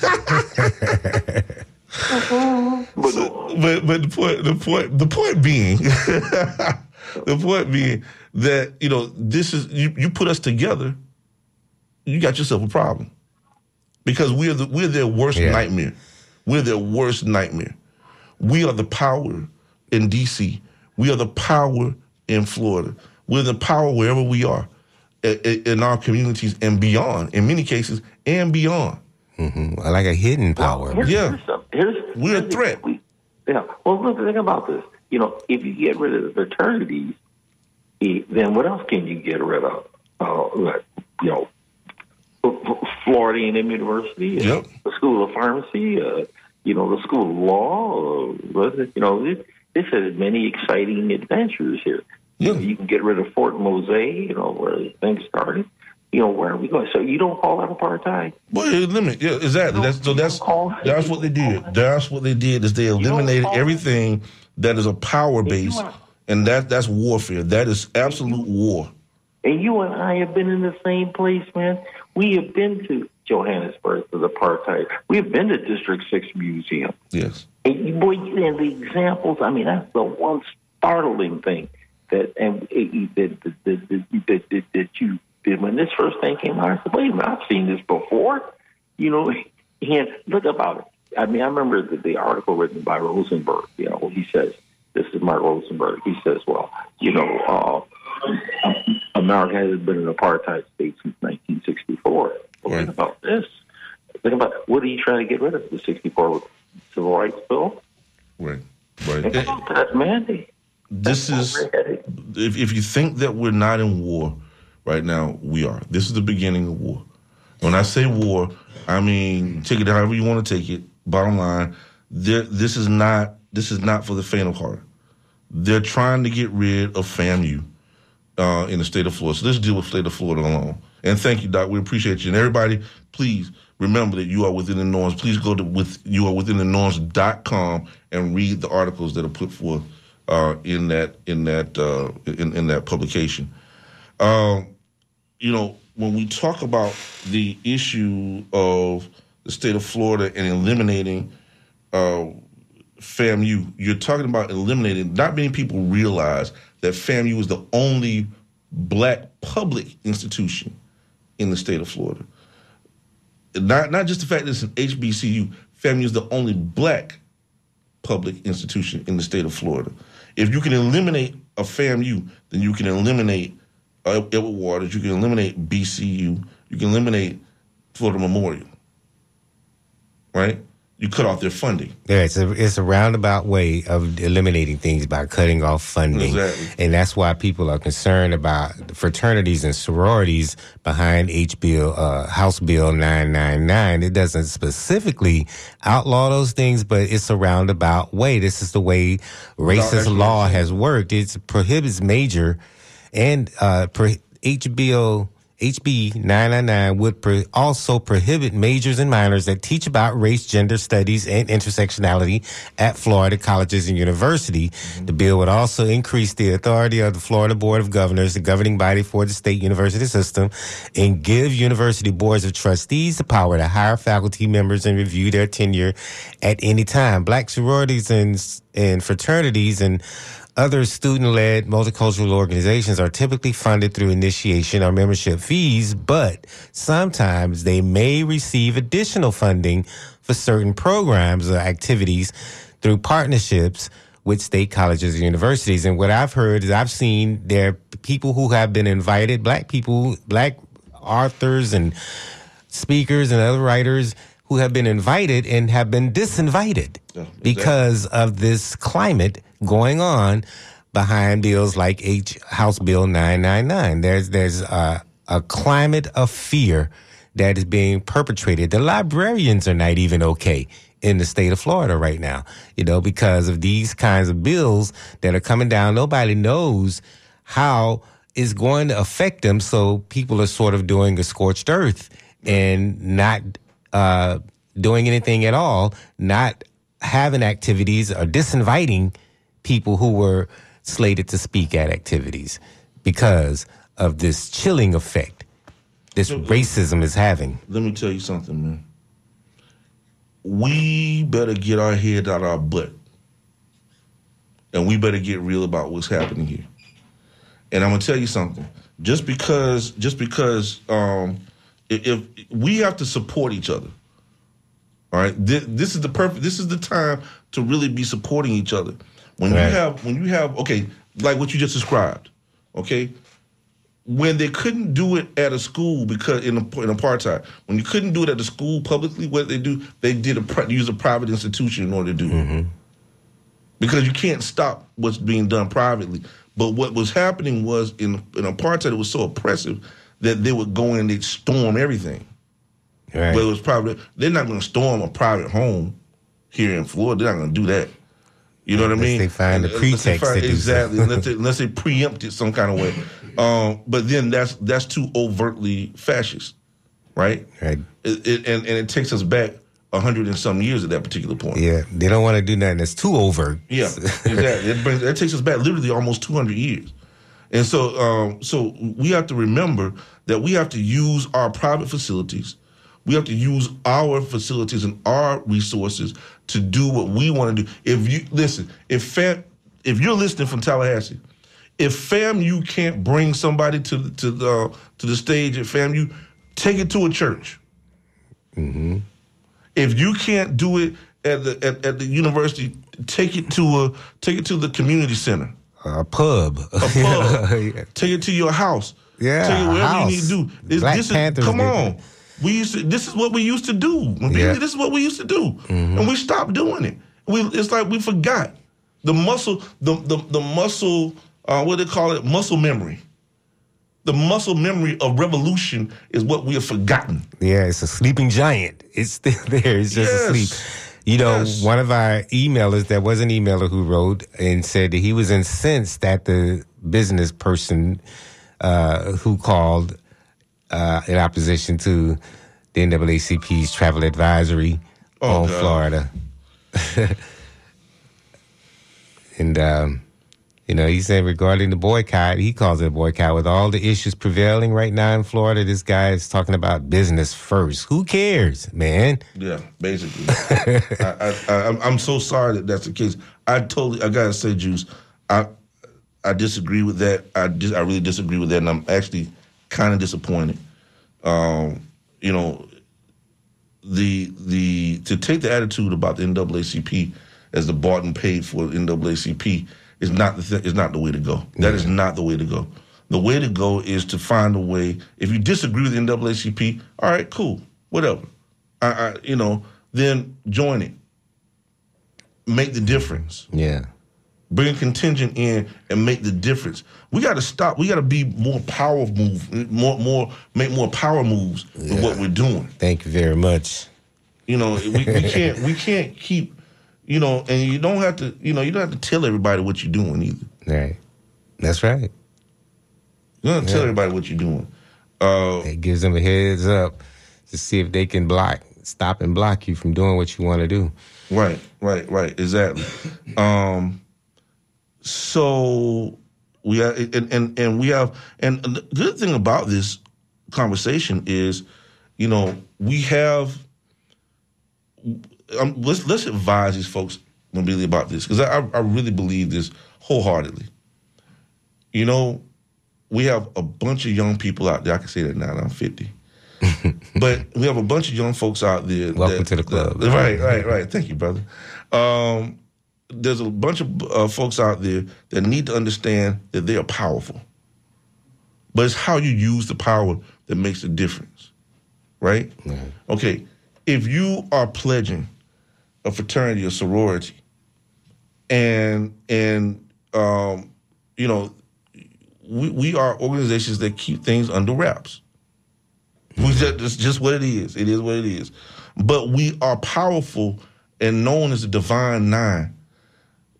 Speaker 4: no,
Speaker 2: but but the point the point the point being the point being that you know this is you, you put us together you got yourself a problem. Because we're the we're their worst
Speaker 3: Yeah.
Speaker 2: nightmare. We're their worst nightmare. We are the power in DC we are the power in Florida. We're the power wherever we are in our communities and beyond in many cases and beyond
Speaker 3: like a hidden power.
Speaker 4: Here's,
Speaker 2: Yeah.
Speaker 4: here's some- here's-
Speaker 2: We're a threat.
Speaker 4: we- yeah. Well, look, think about this. You know, if you get rid of the fraternities, eh, then what else can you get rid of? Uh, like, you know, F- F- Florida A&M University, uh,
Speaker 2: Yep.
Speaker 4: the School of Pharmacy, uh, you know, the School of Law. Uh, what is it? you know, this, this has many exciting adventures here.
Speaker 2: Yeah.
Speaker 4: You can get rid of Fort Mose, you know, where things started. You know, where are we going? So you don't call that apartheid?
Speaker 2: Well, it limit, yeah, exactly. That's so. That's
Speaker 4: call-
Speaker 2: that's what they did. That's what they did is they eliminated everything that is a power base, and that that's warfare. That is absolute war.
Speaker 4: And you and I have been in the same place, man. We have been to Johannesburg for the apartheid. We have been to District Six Museum.
Speaker 2: Yes.
Speaker 4: And you, boy, and the examples. I mean, that's the one startling thing that and it, that, that, that, that, that, that you when this first thing came out. I said, wait a minute, I've seen this before. You know, and look about it. I mean, I remember the, the article written by Rosenberg. You know, he says, "This is Mark Rosenberg." He says, "Well, you know, uh, America has been an apartheid state since 1964. Well,
Speaker 2: Right.
Speaker 4: Think about this. Think about what are you trying to get rid of? The 64 Civil Rights Bill?
Speaker 2: Right. Right.
Speaker 4: Think about that, man.
Speaker 2: this is if, if you think that we're not in war right now, we are. This is the beginning of war. When I say war, I mean take it however you want to take it. Bottom line, this is not this is not for the faint of heart. They're trying to get rid of FAMU uh, in the state of Florida. So let's deal with state of Florida alone. And thank you, Doc. We appreciate you. And everybody, please remember that you are within the norms. Please go to with you are within the norms.com and read the articles that are put forth uh, in that in that uh, in, in that publication. Um, you know, when we talk about the issue of the state of Florida and eliminating uh, FAMU, you're talking about eliminating. Not many people realize that FAMU is the only black public institution in the state of Florida. Not not just the fact that it's an HBCU. FAMU is the only black public institution in the state of Florida. If you can eliminate a FAMU, then you can eliminate Edward Waters. You can eliminate BCU. You can eliminate Florida Memorial. Right? You cut off their funding.
Speaker 3: Yeah, it's a it's a roundabout way of eliminating things by cutting off funding,
Speaker 2: Exactly.
Speaker 3: and that's why people are concerned about fraternities and sororities behind H Bill uh, House Bill nine nine nine. It doesn't specifically outlaw those things, but it's a roundabout way. This is the way racist law has worked. It prohibits major and uh, pro- HBO. HB 999 would pro- also prohibit majors and minors that teach about race, gender studies, and intersectionality at Florida colleges and university. The bill would also increase the authority of the Florida Board of Governors, the governing body for the state university system, and give university boards of trustees the power to hire faculty members and review their tenure at any time. Black sororities and, and fraternities and other student-led multicultural organizations are typically funded through initiation or membership fees, but sometimes they may receive additional funding for certain programs or activities through partnerships with state colleges and universities. And what I've heard is I've seen there are people who have been invited, black people, black authors and speakers and other writers who have been invited and have been disinvited
Speaker 2: Yeah, exactly.
Speaker 3: because of this climate going on behind bills like H House Bill 999. There's there's a, a climate of fear that is being perpetrated. The librarians are not even okay in the state of Florida right now, you know, because of these kinds of bills that are coming down. Nobody knows how it's going to affect them. So people are sort of doing a scorched earth and not uh, doing anything at all, not having activities or disinviting people who were slated to speak at activities because of this chilling effect this racism is having.
Speaker 2: Let me tell you something, man. We better get our head out of our butt. And we better get real about what's happening here. And I'm gonna tell you something. Just because, just because, um, if, if we have to support each other, all right. This, this is the perfect. This is the time to really be supporting each other. When
Speaker 3: Right.
Speaker 2: you have, when you have, okay, like what you just described, okay. When they couldn't do it at a school because in, a, in apartheid, when you couldn't do it at the school publicly, what they do, they did a use a private institution in order to do it mm-hmm. because you can't stop what's being done privately. But what was happening was in in apartheid, it was so oppressive that they would go in and they'd storm everything.
Speaker 3: Right.
Speaker 2: But it was private. They're not going to storm a private home here in Florida. They're not going to do that. You know what I mean?
Speaker 3: they find
Speaker 2: And-
Speaker 3: a pretext
Speaker 2: find- exactly. unless, they, unless they preempt it some kind of way. Um, but then that's that's too overtly fascist, right?
Speaker 3: Right.
Speaker 2: It, it, and and it takes us back a hundred and some years at that particular point.
Speaker 3: Yeah, they don't want to do nothing that's too overt.
Speaker 2: Yeah, exactly. It brings that takes us back literally almost 200 years. And so, um, so we have to remember that we have to use our private facilities. We have to use our facilities and our resources to do what we want to do. If you listen, if fam, if you're listening from Tallahassee, if fam you can't bring somebody to to the to the stage at you take it to a church. mhm If you can't do it at the at, at the university, take it to a take it to the community center.
Speaker 3: a pub.
Speaker 2: a pub. Take it to your house.
Speaker 3: Yeah,
Speaker 2: Take it wherever
Speaker 3: house.
Speaker 2: you need to do. This,
Speaker 3: Black
Speaker 2: this is,
Speaker 3: Panthers
Speaker 2: come on. We used to. This is what we used to do.
Speaker 3: Yeah.
Speaker 2: This is what we used to do, and we stopped doing it. We. It's like we forgot the muscle. The the the muscle. Uh, what do they call it? Muscle memory. The muscle memory of revolution is what we have forgotten.
Speaker 3: Yeah, it's a sleeping giant. It's still there. It's just
Speaker 2: Yes.
Speaker 3: asleep. You know,
Speaker 2: Yes.
Speaker 3: one of our emailers, there was an emailer who wrote and said that he was incensed that the business person uh, who called uh, in opposition to the NAACP's travel advisory
Speaker 2: Oh,
Speaker 3: on
Speaker 2: God.
Speaker 3: Florida. and, um, you know, he said regarding the boycott, he calls it a boycott with all the issues prevailing right now in Florida. This guy is talking about business first. Who cares, man?
Speaker 2: Yeah, basically. I, I, I, I'm- I'm so sorry that that's the case. I totally, I gotta say, Juice, I, I disagree with that. I, dis, I really disagree with that, and I'm actually kind of disappointed. Um, you know, the the to take the attitude about the NAACP as the bought and paid for NAACP is not the th- is not the way to go. That is not the way to go. The way to go is to find a way. If you disagree with the NAACP, all right, cool, whatever. I, I you know, then join it. Make the difference
Speaker 3: Yeah.
Speaker 2: Bring contingent in and make the difference. We got to stop. We got to be more power move, more more make more power moves in what we're doing.
Speaker 3: Thank you very much.
Speaker 2: You know, we, we can't we can't keep, you know, and you don't have to, you know, you don't have to tell everybody what you're doing either.
Speaker 3: Right. That's right.
Speaker 2: You don't have to tell everybody what you're doing. Uh,
Speaker 3: It gives them a heads up to see if they can block, stop and block you from doing what you want to do.
Speaker 2: Right, right, right, exactly. um, so we have, and, and and we have, and the good thing about this conversation is, you know, we have. Um, let's let's advise these folks really about this because I I really believe this wholeheartedly. You know, we have a bunch of young people out there. I can say that now. that I'm 50. but we have a bunch of young folks out there.
Speaker 3: Welcome
Speaker 2: that-
Speaker 3: to the club.
Speaker 2: that- right, right, right. Thank you, brother. Um, there's a bunch of uh, folks out there that need to understand that they are powerful. But it's how you use the power that makes the difference, right? Okay, if you are pledging a fraternity or sorority, and and um, you know, we we are organizations that keep things under wraps. We just, it's just what it is. It is what it is. But we are powerful and known as the divine nine.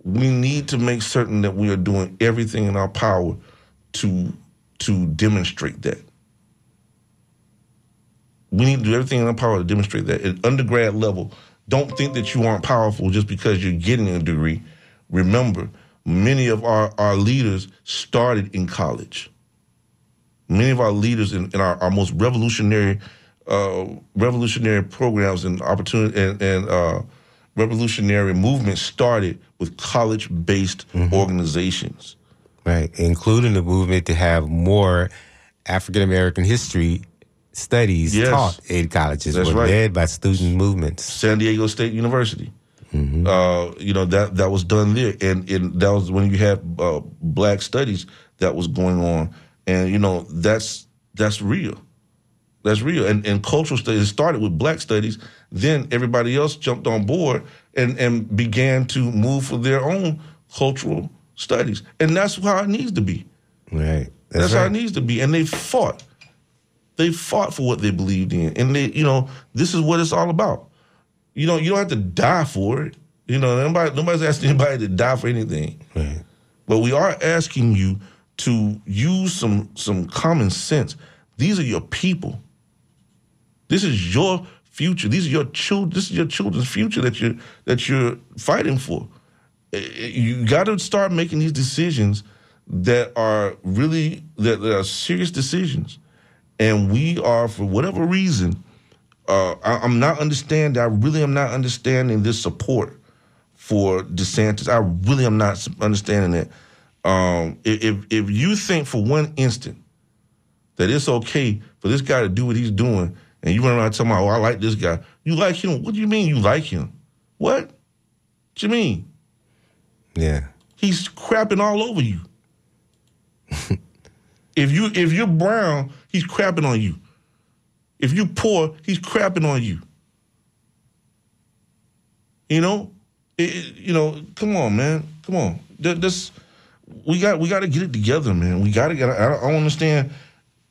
Speaker 2: We need to make certain that we are doing everything in our power to to demonstrate that. We need to do everything in our power to demonstrate that. At undergrad level, don't think that you aren't powerful just because you're getting a degree. Remember, many of our, our leaders started in college many of our leaders in, in our, our most revolutionary uh, revolutionary programs and opportunity and, and uh, revolutionary movement started with college based organizations.
Speaker 3: Right. Including the movement to have more African American history studies
Speaker 2: Yes.
Speaker 3: taught in colleges
Speaker 2: That's
Speaker 3: were
Speaker 2: right.
Speaker 3: led by student movements.
Speaker 2: San Diego State University. Uh, you know that that was done there, and, and that was when you had uh, black studies that was going on, and you know that's that's real, that's real. And and cultural studies started with black studies, then everybody else jumped on board and and began to move for their own cultural studies, and that's how it needs to be.
Speaker 3: Right.
Speaker 2: That's,
Speaker 3: That's,
Speaker 2: how it needs to be. And they fought. They fought for what they believed in. And they, you know, this is what it's all about. You know, you don't have to die for it. You know, nobody, nobody's asking anybody to die for anything.
Speaker 3: Right.
Speaker 2: But we are asking you to use some some common sense. These are your people. This is your future. These are your children. This is your children's future that you're that you're fighting for. Eh, eh, You got to start making these decisions that are really that, that are serious decisions. And we are, for whatever reason, uh, I, I'm not understanding. I really am not understanding this support for DeSantis. I really am not understanding it. Um, if- if you think for one instant that it's okay for this guy to do what he's doing, and you run around talking about, "Oh, I like this guy," you like him. What do you mean you like him? What? What you mean?
Speaker 3: Yeah.
Speaker 2: he's crapping all over you. if you if you're brown, he's crapping on you. If you poor, he's crapping on you. You know, It- it- you know. Come on, man. Come on. This we got we got to get it together, man. We got to get. I, I don't understand.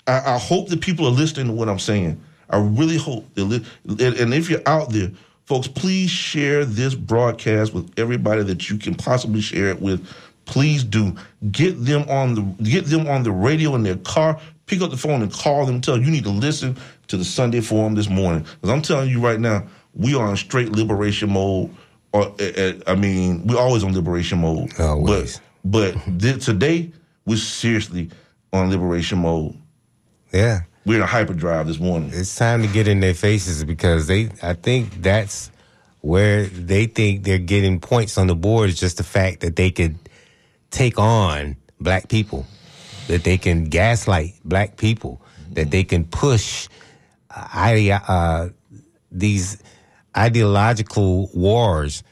Speaker 2: I, I hope that people are listening to what I'm saying. I really hope li- and if you're out there, folks, please share this broadcast with everybody that you can possibly share it with. Please do get them on the get them on the radio in their car. Pick up the phone and call them. Tell them you need to listen to the Sunday Forum this morning. Because I'm telling you right now, we are in straight liberation mode. Or uh, uh, I mean, we're always on liberation mode.
Speaker 3: Always.
Speaker 2: But but th- today we're seriously on liberation mode.
Speaker 3: Yeah.
Speaker 2: We're in a hyperdrive this morning.
Speaker 3: It's time to get in their faces because they I think that's where they think they're getting points on the board is just the fact that they could take on black people, that they can gaslight black people, that they can push uh, uh, these ideological wars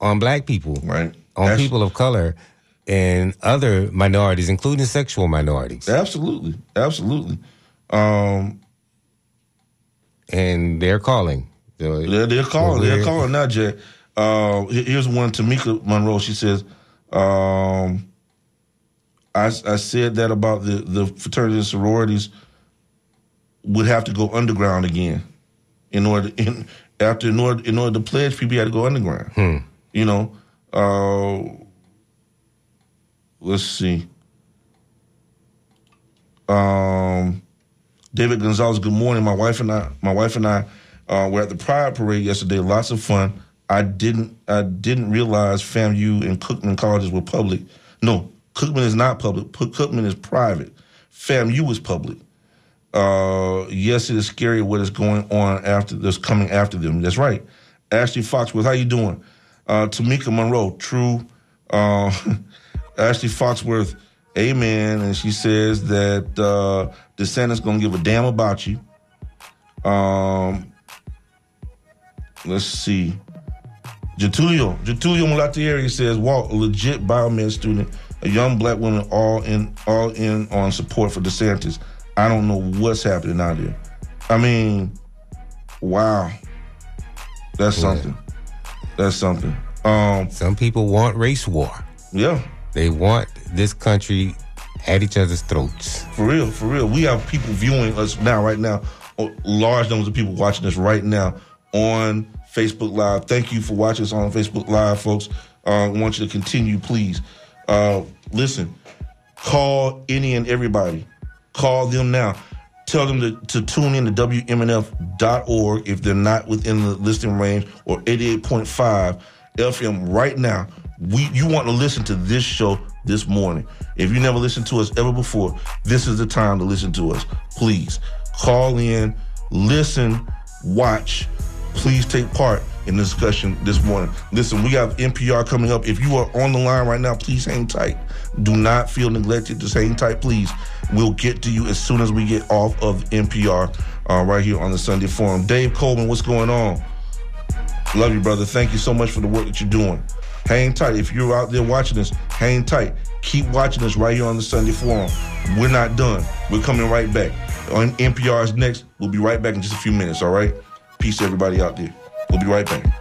Speaker 3: on black people,
Speaker 2: Right.
Speaker 3: On
Speaker 2: That's-
Speaker 3: people of color and other minorities, including sexual minorities.
Speaker 2: Absolutely, absolutely. Um,
Speaker 3: And they're calling.
Speaker 2: They're, they're calling. They're calling now, Jay. Uh, here's one. Tamika Monroe. She says, um, I, "I said that about the the fraternities and sororities would have to go underground again in order in after in order in order to pledge people had to go underground. You know, uh, let's see. Um, David Gonzalez, good morning. My wife and I, my wife and I, uh, were at the Pride Parade yesterday. Lots of fun. I didn't, I didn't realize FAMU and Cookman colleges were public. No, Cookman is not public. Cookman is private. FAMU is public. Uh, yes, it is scary what is going on after that's coming after them. That's right. Ashley Foxworth, how you doing? Uh, Tamika Monroe, true. Uh, Ashley Foxworth, amen. And she says that uh, DeSantis gonna give a damn about you. Um, let's see. Getulio, Getulio Mulatieri says, Walt, a legit biomed student, a young black woman, all in, all in on support for DeSantis. I don't know what's happening out there. I mean, wow, that's something. That's something. Um,
Speaker 3: Some people want race war.
Speaker 2: yeah,
Speaker 3: They want this country at each other's throats.
Speaker 2: For real, for real. We have people viewing us now, right now. Large numbers of people watching us right now on Facebook Live. Thank you for watching us on Facebook Live, folks. Uh, I want you to continue, please. Uh, listen, call any and everybody. Call them now. Tell them to, to tune in to WMNF.org if they're not within the listening range or 88.5 FM right now. We you want to listen to this show this morning. If you never listened to us ever before, this is the time to listen to us. Please call in, listen, watch. Please take part in the discussion this morning. Listen, we have NPR coming up. If you are on the line right now, please hang tight. Do not feel neglected. Just hang tight, please. We'll get to you as soon as we get off of NPR uh, right here on the Sunday Forum. Dave Coleman, what's going on? Love you, brother. Thank you so much for the work that you're doing. Hang tight. If you're out there watching this, hang tight. Keep watching us right here on the Sunday Forum. We're not done. We're coming right back. On NPR's next. We'll be right back in just a few minutes, all right? Peace everybody out there. We'll be right back.